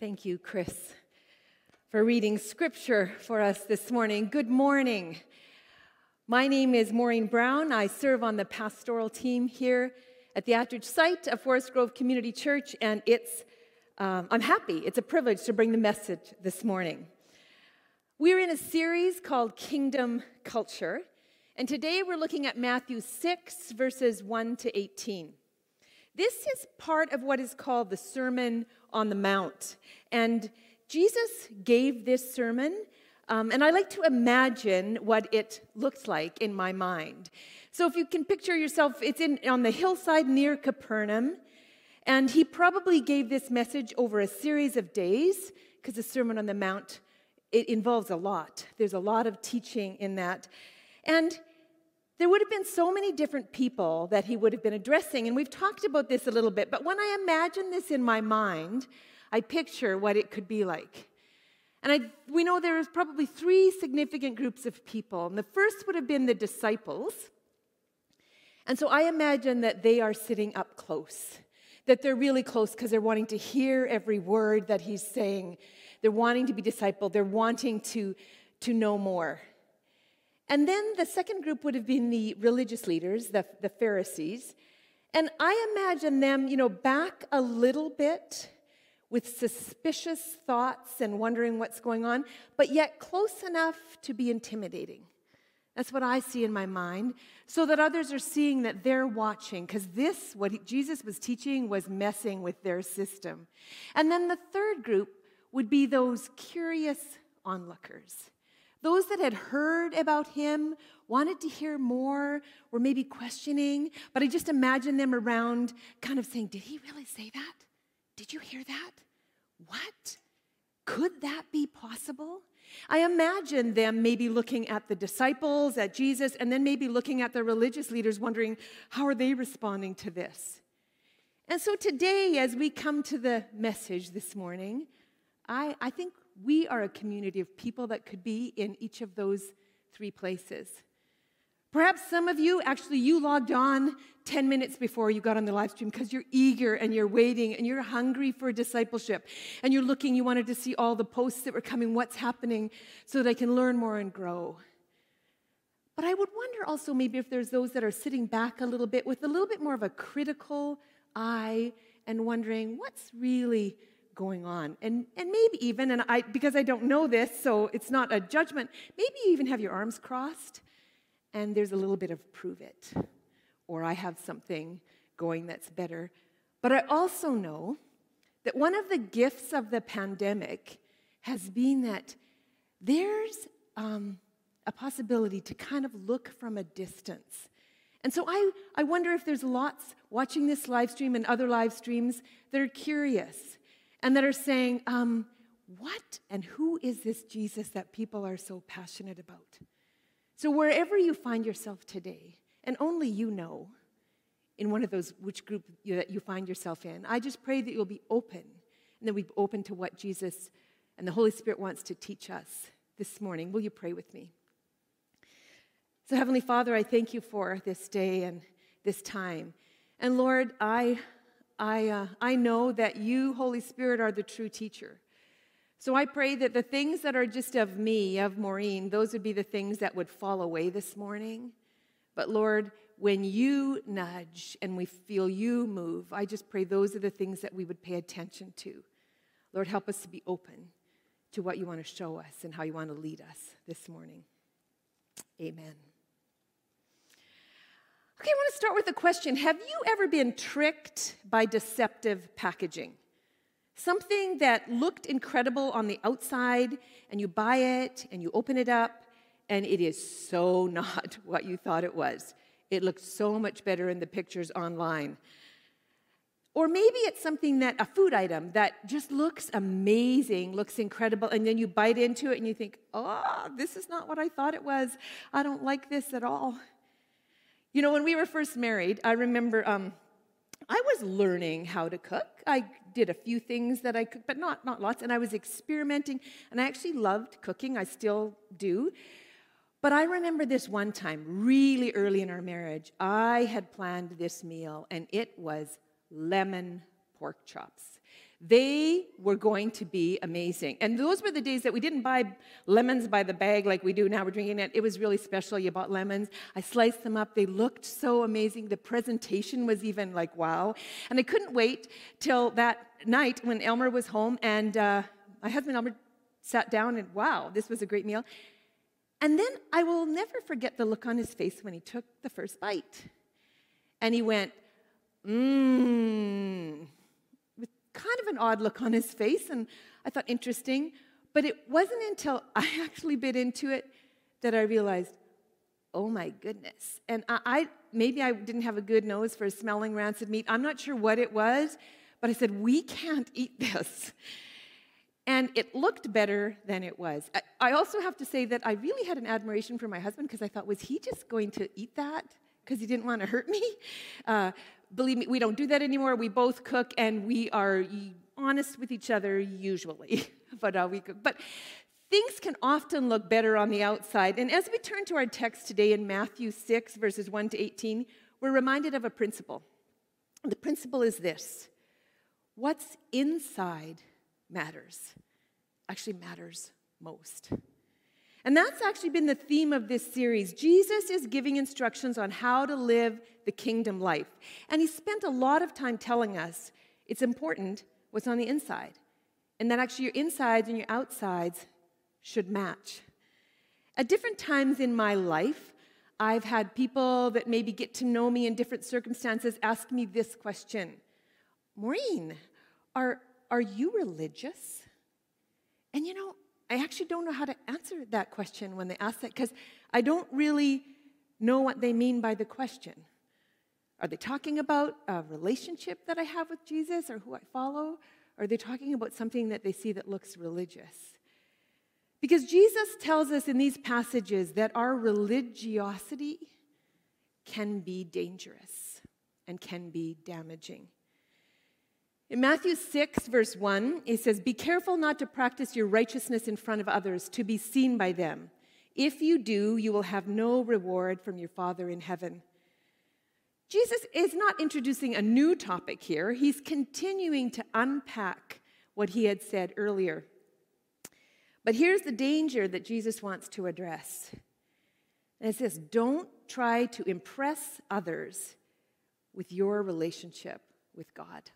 Thank you, Chris, for reading scripture for us this morning. Good morning. My name is Maureen Brown. I serve on the pastoral team here at the Attridge site of Forest Grove Community Church, and it's um, I'm happy. It's a privilege to bring the message this morning. We're in a series called Kingdom Culture, and today we're looking at Matthew 6, verses 1 to 18. This is part of what is called the Sermon on the Mount. And Jesus gave this sermon, um, and I like to imagine what it looked like in my mind. So if you can picture yourself, it's in, on the hillside near Capernaum, and he probably gave this message over a series of days, because the Sermon on the Mount, it involves a lot. There's a lot of teaching in that. And there would have been so many different people that he would have been addressing. And we've talked about this a little bit, but when I imagine this in my mind, I picture what it could be like. And I, we know there's probably three significant groups of people. And the first would have been the disciples. And so I imagine that they are sitting up close, that they're really close because they're wanting to hear every word that he's saying. They're wanting to be discipled, they're wanting to, to know more. And then the second group would have been the religious leaders, the, the Pharisees. And I imagine them, you know, back a little bit with suspicious thoughts and wondering what's going on, but yet close enough to be intimidating. That's what I see in my mind, so that others are seeing that they're watching, because this, what Jesus was teaching, was messing with their system. And then the third group would be those curious onlookers those that had heard about him, wanted to hear more, were maybe questioning, but I just imagine them around kind of saying, Did he really say that? Did you hear that? What? Could that be possible? I imagine them maybe looking at the disciples, at Jesus, and then maybe looking at the religious leaders, wondering, How are they responding to this? And so today, as we come to the message this morning, I, I think we are a community of people that could be in each of those three places. Perhaps some of you actually you logged on 10 minutes before you got on the live stream because you're eager and you're waiting and you're hungry for discipleship and you're looking, you wanted to see all the posts that were coming, what's happening, so that I can learn more and grow. But I would wonder also maybe if there's those that are sitting back a little bit with a little bit more of a critical eye and wondering what's really going on. And, and maybe even, and I, because I don't know this, so it's not a judgment, maybe you even have your arms crossed and there's a little bit of prove it, or I have something going that's better. But I also know that one of the gifts of the pandemic has been that there's um, a possibility to kind of look from a distance. And so I, I wonder if there's lots watching this live stream and other live streams that are curious and that are saying, um, What and who is this Jesus that people are so passionate about? So, wherever you find yourself today, and only you know in one of those which group you, that you find yourself in, I just pray that you'll be open and that we'll be open to what Jesus and the Holy Spirit wants to teach us this morning. Will you pray with me? So, Heavenly Father, I thank you for this day and this time. And Lord, I I, uh, I know that you, Holy Spirit, are the true teacher. So I pray that the things that are just of me, of Maureen, those would be the things that would fall away this morning. But Lord, when you nudge and we feel you move, I just pray those are the things that we would pay attention to. Lord, help us to be open to what you want to show us and how you want to lead us this morning. Amen. Okay, I want to start with a question. Have you ever been tricked by deceptive packaging? Something that looked incredible on the outside, and you buy it and you open it up, and it is so not what you thought it was. It looks so much better in the pictures online. Or maybe it's something that, a food item that just looks amazing, looks incredible, and then you bite into it and you think, oh, this is not what I thought it was. I don't like this at all. You know, when we were first married, I remember um, I was learning how to cook. I did a few things that I could, but not, not lots, and I was experimenting, and I actually loved cooking. I still do. But I remember this one time, really early in our marriage, I had planned this meal, and it was lemon pork chops. They were going to be amazing. And those were the days that we didn't buy lemons by the bag like we do now. We're drinking it. It was really special. You bought lemons. I sliced them up. They looked so amazing. The presentation was even like wow. And I couldn't wait till that night when Elmer was home and uh, my husband Elmer sat down and wow, this was a great meal. And then I will never forget the look on his face when he took the first bite. And he went, mmm kind of an odd look on his face, and I thought, interesting. But it wasn't until I actually bit into it that I realized, oh my goodness. And I, I, maybe I didn't have a good nose for smelling rancid meat. I'm not sure what it was, but I said, we can't eat this. And it looked better than it was. I, I also have to say that I really had an admiration for my husband because I thought, was he just going to eat that? Because he didn't want to hurt me? Uh, believe me, we don't do that anymore. We both cook and we are honest with each other usually. but uh, we cook. But things can often look better on the outside. And as we turn to our text today in Matthew 6, verses 1 to 18, we're reminded of a principle. The principle is this what's inside matters, actually matters most. And that's actually been the theme of this series. Jesus is giving instructions on how to live the kingdom life. And he spent a lot of time telling us it's important what's on the inside, and that actually your insides and your outsides should match. At different times in my life, I've had people that maybe get to know me in different circumstances ask me this question Maureen, are, are you religious? And you know, I actually don't know how to answer that question when they ask that because I don't really know what they mean by the question. Are they talking about a relationship that I have with Jesus or who I follow? Or are they talking about something that they see that looks religious? Because Jesus tells us in these passages that our religiosity can be dangerous and can be damaging. In Matthew 6, verse 1, he says, Be careful not to practice your righteousness in front of others to be seen by them. If you do, you will have no reward from your Father in heaven. Jesus is not introducing a new topic here, he's continuing to unpack what he had said earlier. But here's the danger that Jesus wants to address. And it says, Don't try to impress others with your relationship with God.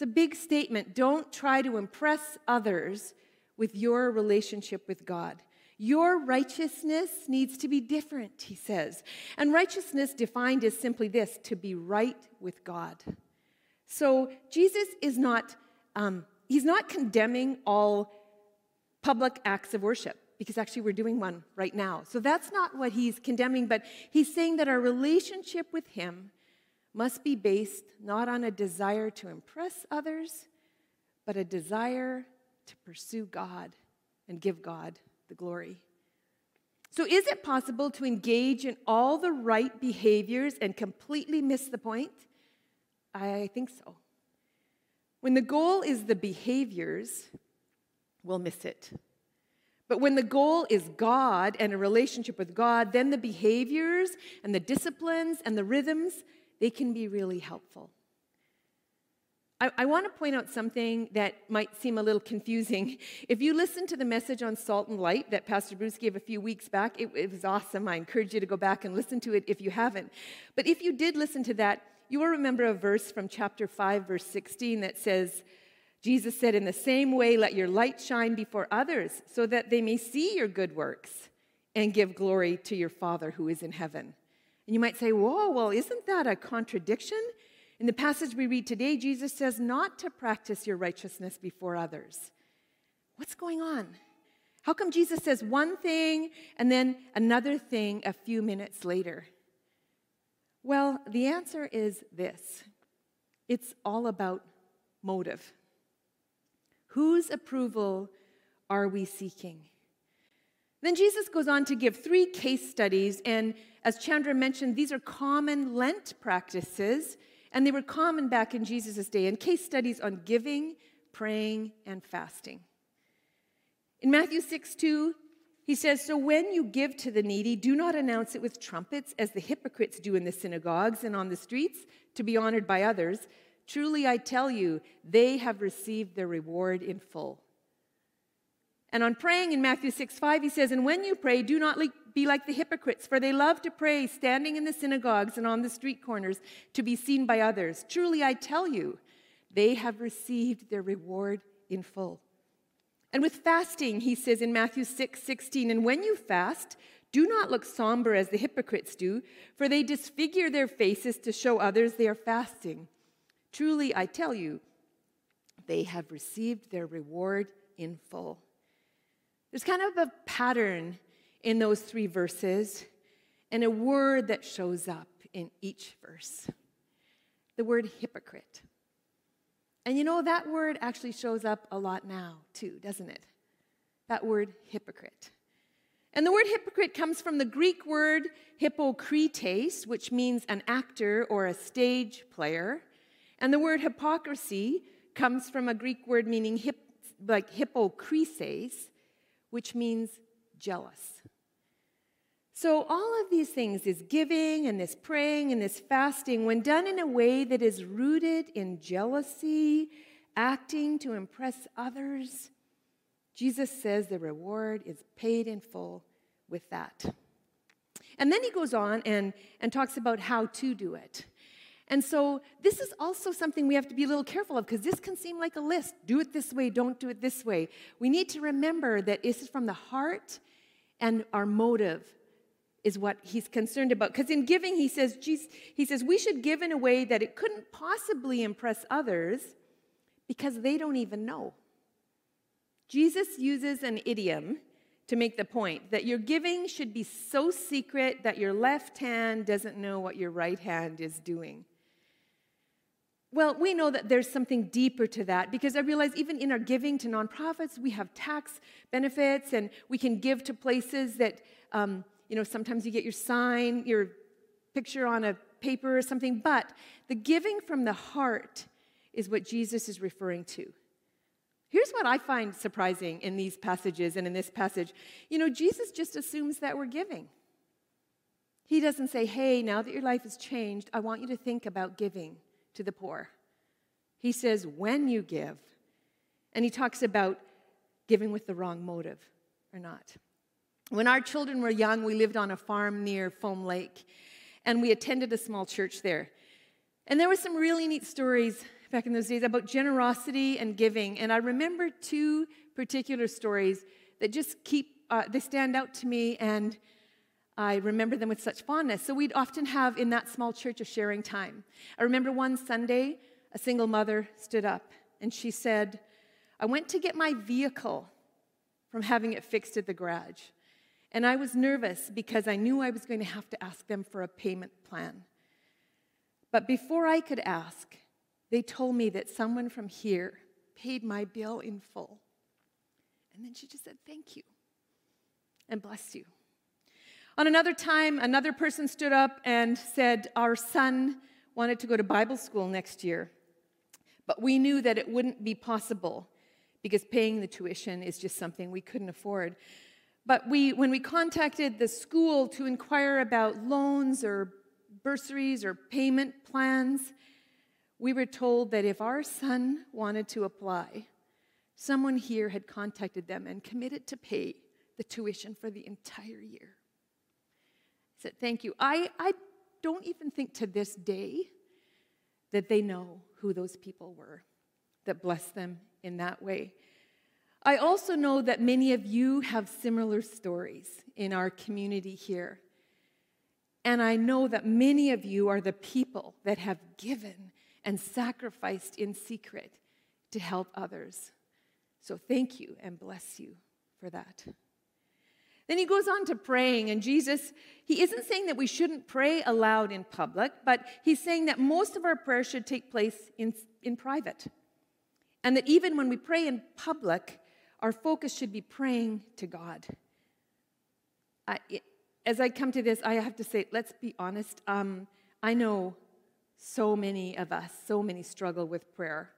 It's a big statement. Don't try to impress others with your relationship with God. Your righteousness needs to be different, he says. And righteousness defined is simply this to be right with God. So Jesus is not, um, he's not condemning all public acts of worship because actually we're doing one right now. So that's not what he's condemning, but he's saying that our relationship with him must be based not on a desire to impress others, but a desire to pursue God and give God the glory. So, is it possible to engage in all the right behaviors and completely miss the point? I think so. When the goal is the behaviors, we'll miss it. But when the goal is God and a relationship with God, then the behaviors and the disciplines and the rhythms they can be really helpful. I, I want to point out something that might seem a little confusing. If you listen to the message on salt and light that Pastor Bruce gave a few weeks back, it, it was awesome. I encourage you to go back and listen to it if you haven't. But if you did listen to that, you will remember a verse from chapter 5, verse 16 that says, Jesus said, In the same way, let your light shine before others, so that they may see your good works and give glory to your Father who is in heaven. And you might say, whoa, well, isn't that a contradiction? In the passage we read today, Jesus says not to practice your righteousness before others. What's going on? How come Jesus says one thing and then another thing a few minutes later? Well, the answer is this it's all about motive. Whose approval are we seeking? Then Jesus goes on to give three case studies, and as Chandra mentioned, these are common Lent practices, and they were common back in Jesus' day, and case studies on giving, praying, and fasting. In Matthew 6 2, he says, So when you give to the needy, do not announce it with trumpets, as the hypocrites do in the synagogues and on the streets, to be honored by others. Truly, I tell you, they have received their reward in full. And on praying in Matthew 6 5, he says, And when you pray, do not be like the hypocrites, for they love to pray standing in the synagogues and on the street corners to be seen by others. Truly, I tell you, they have received their reward in full. And with fasting, he says in Matthew 6 16, And when you fast, do not look somber as the hypocrites do, for they disfigure their faces to show others they are fasting. Truly, I tell you, they have received their reward in full. There's kind of a pattern in those three verses and a word that shows up in each verse the word hypocrite. And you know, that word actually shows up a lot now, too, doesn't it? That word hypocrite. And the word hypocrite comes from the Greek word hypokrites, which means an actor or a stage player. And the word hypocrisy comes from a Greek word meaning hip, like hypokrises, which means jealous. So, all of these things, this giving and this praying and this fasting, when done in a way that is rooted in jealousy, acting to impress others, Jesus says the reward is paid in full with that. And then he goes on and, and talks about how to do it. And so, this is also something we have to be a little careful of because this can seem like a list. Do it this way, don't do it this way. We need to remember that this is from the heart and our motive is what he's concerned about. Because in giving, he says, Jesus, he says, we should give in a way that it couldn't possibly impress others because they don't even know. Jesus uses an idiom to make the point that your giving should be so secret that your left hand doesn't know what your right hand is doing. Well, we know that there's something deeper to that because I realize even in our giving to nonprofits, we have tax benefits and we can give to places that, um, you know, sometimes you get your sign, your picture on a paper or something, but the giving from the heart is what Jesus is referring to. Here's what I find surprising in these passages and in this passage. You know, Jesus just assumes that we're giving. He doesn't say, hey, now that your life has changed, I want you to think about giving to the poor. He says, when you give. And he talks about giving with the wrong motive or not. When our children were young, we lived on a farm near Foam Lake, and we attended a small church there. And there were some really neat stories back in those days about generosity and giving. And I remember two particular stories that just keep, uh, they stand out to me, and I remember them with such fondness. So we'd often have in that small church a sharing time. I remember one Sunday, a single mother stood up and she said, I went to get my vehicle from having it fixed at the garage. And I was nervous because I knew I was going to have to ask them for a payment plan. But before I could ask, they told me that someone from here paid my bill in full. And then she just said, Thank you and bless you. On another time, another person stood up and said, Our son wanted to go to Bible school next year, but we knew that it wouldn't be possible because paying the tuition is just something we couldn't afford. But we, when we contacted the school to inquire about loans or bursaries or payment plans, we were told that if our son wanted to apply, someone here had contacted them and committed to pay the tuition for the entire year said, Thank you. I, I don't even think to this day that they know who those people were that blessed them in that way. I also know that many of you have similar stories in our community here. And I know that many of you are the people that have given and sacrificed in secret to help others. So thank you and bless you for that. Then he goes on to praying, and Jesus, he isn't saying that we shouldn't pray aloud in public, but he's saying that most of our prayers should take place in, in private. And that even when we pray in public, our focus should be praying to God. I, as I come to this, I have to say, let's be honest. Um, I know so many of us, so many struggle with prayer.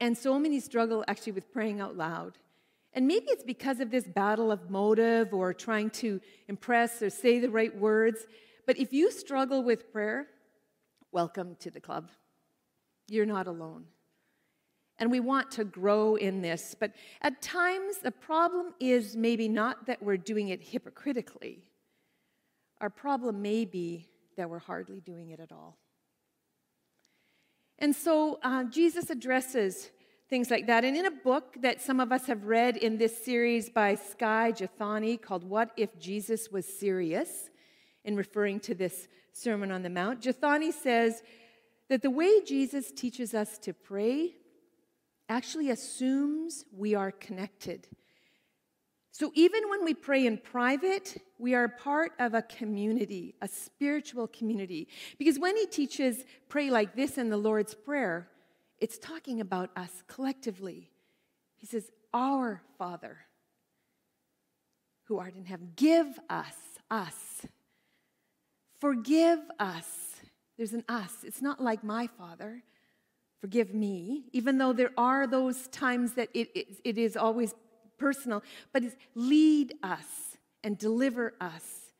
And so many struggle actually with praying out loud. And maybe it's because of this battle of motive or trying to impress or say the right words. But if you struggle with prayer, welcome to the club. You're not alone. And we want to grow in this. But at times, the problem is maybe not that we're doing it hypocritically. Our problem may be that we're hardly doing it at all. And so uh, Jesus addresses things like that. And in a book that some of us have read in this series by Skye Jethani called What If Jesus Was Serious, in referring to this Sermon on the Mount, Jathani says that the way Jesus teaches us to pray actually assumes we are connected. So even when we pray in private, we are part of a community, a spiritual community. Because when he teaches pray like this in the Lord's Prayer, it's talking about us collectively. He says, Our Father who art in heaven, give us, us. Forgive us. There's an us. It's not like my Father. Forgive me, even though there are those times that it, it, it is always personal, but it's lead us and deliver us.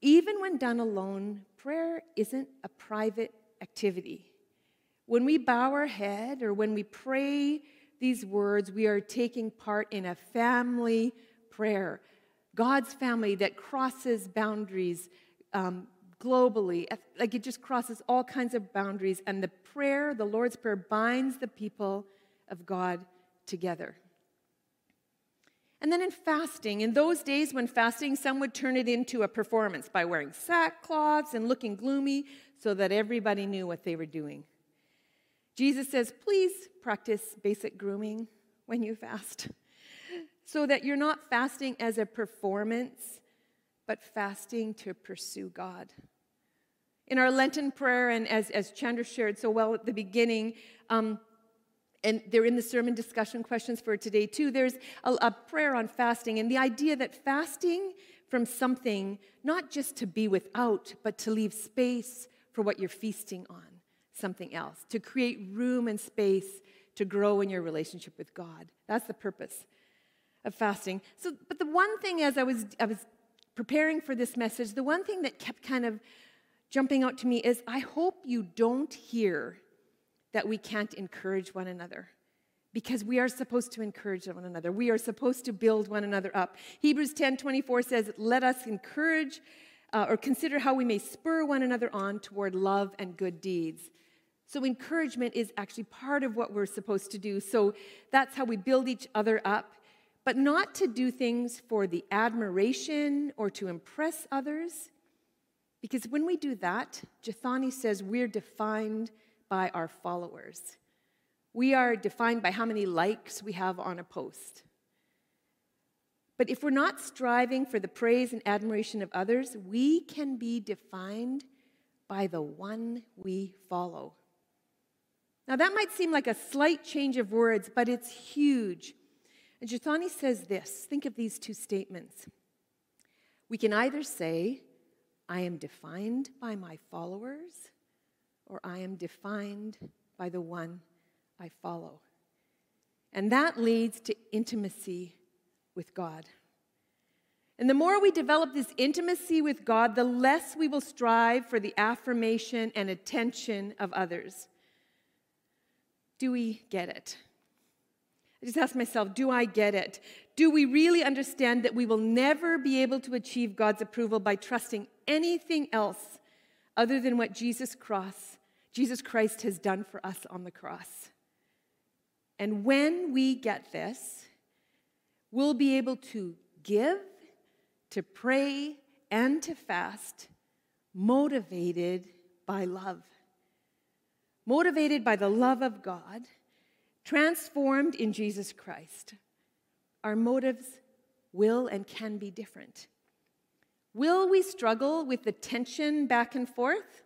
Even when done alone, prayer isn't a private activity. When we bow our head or when we pray these words, we are taking part in a family prayer. God's family that crosses boundaries um, globally. Like it just crosses all kinds of boundaries. And the prayer, the Lord's Prayer, binds the people of God together. And then in fasting, in those days when fasting, some would turn it into a performance by wearing sackcloths and looking gloomy so that everybody knew what they were doing. Jesus says, please practice basic grooming when you fast so that you're not fasting as a performance, but fasting to pursue God. In our Lenten prayer, and as, as Chandra shared so well at the beginning, um, and they're in the sermon discussion questions for today too, there's a, a prayer on fasting and the idea that fasting from something, not just to be without, but to leave space for what you're feasting on something else, to create room and space to grow in your relationship with God. That's the purpose of fasting. So, but the one thing as I was, I was preparing for this message, the one thing that kept kind of jumping out to me is I hope you don't hear that we can't encourage one another because we are supposed to encourage one another. We are supposed to build one another up. Hebrews 10 24 says, Let us encourage uh, or consider how we may spur one another on toward love and good deeds. So, encouragement is actually part of what we're supposed to do. So, that's how we build each other up, but not to do things for the admiration or to impress others. Because when we do that, Jethani says we're defined by our followers. We are defined by how many likes we have on a post. But if we're not striving for the praise and admiration of others, we can be defined by the one we follow. Now, that might seem like a slight change of words, but it's huge. And Jethani says this think of these two statements. We can either say, I am defined by my followers, or I am defined by the one I follow. And that leads to intimacy with God. And the more we develop this intimacy with God, the less we will strive for the affirmation and attention of others. Do we get it? I just ask myself, do I get it? Do we really understand that we will never be able to achieve God's approval by trusting anything else other than what Jesus cross, Jesus Christ has done for us on the cross? And when we get this, we'll be able to give, to pray, and to fast, motivated by love motivated by the love of God, transformed in Jesus Christ, our motives will and can be different. Will we struggle with the tension back and forth?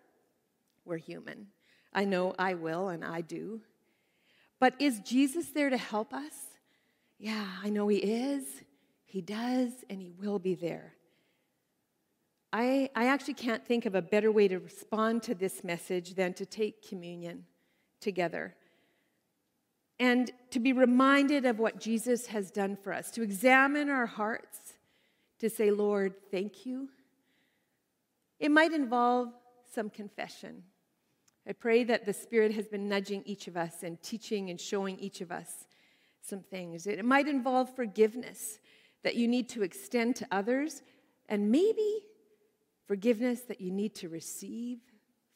We're human. I know I will and I do. But is Jesus there to help us? Yeah, I know He is. He does, and He will be there. I, I actually can't think of a better way to respond to this message than to take communion together and to be reminded of what Jesus has done for us, to examine our hearts, to say, Lord, thank you. It might involve some confession. I pray that the Spirit has been nudging each of us and teaching and showing each of us some things. It might involve forgiveness that you need to extend to others, and maybe forgiveness that you need to receive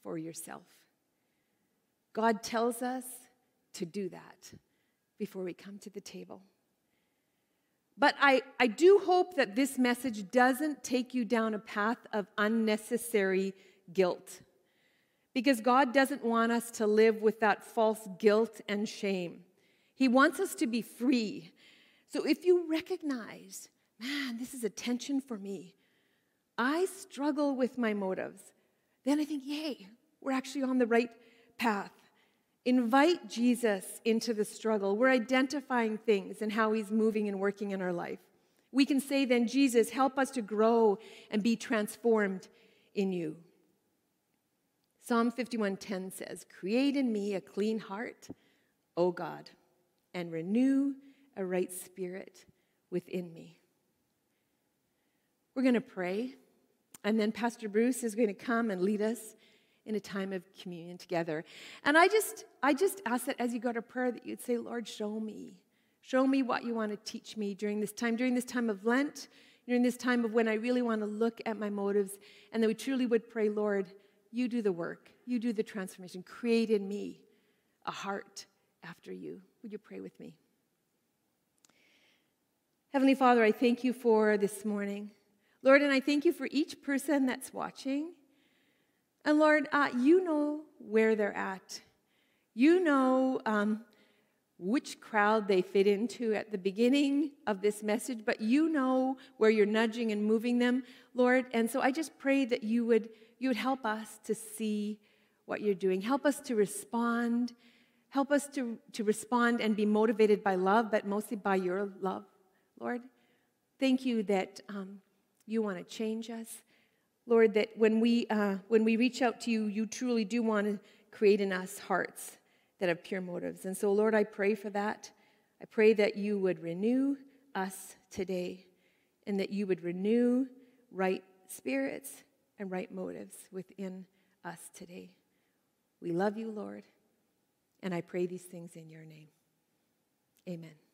for yourself. God tells us to do that before we come to the table. But I, I do hope that this message doesn't take you down a path of unnecessary guilt. Because God doesn't want us to live with that false guilt and shame. He wants us to be free. So if you recognize, man, this is a tension for me, I struggle with my motives, then I think, yay, we're actually on the right path. Invite Jesus into the struggle. We're identifying things and how he's moving and working in our life. We can say then, Jesus, help us to grow and be transformed in you. Psalm 51:10 says, "Create in me a clean heart, O God, and renew a right spirit within me." We're going to pray, and then Pastor Bruce is going to come and lead us in a time of communion together. And I just, I just ask that as you go to prayer that you'd say, Lord, show me. Show me what you want to teach me during this time, during this time of Lent, during this time of when I really want to look at my motives, and that we truly would pray, Lord, you do the work, you do the transformation, create in me a heart after you. Would you pray with me? Heavenly Father, I thank you for this morning. Lord, and I thank you for each person that's watching. And Lord, uh, you know where they're at. You know um, which crowd they fit into at the beginning of this message, but you know where you're nudging and moving them, Lord. And so I just pray that you would, you would help us to see what you're doing. Help us to respond. Help us to, to respond and be motivated by love, but mostly by your love, Lord. Thank you that um, you want to change us. Lord, that when we, uh, when we reach out to you, you truly do want to create in us hearts that have pure motives. And so, Lord, I pray for that. I pray that you would renew us today and that you would renew right spirits and right motives within us today. We love you, Lord, and I pray these things in your name. Amen.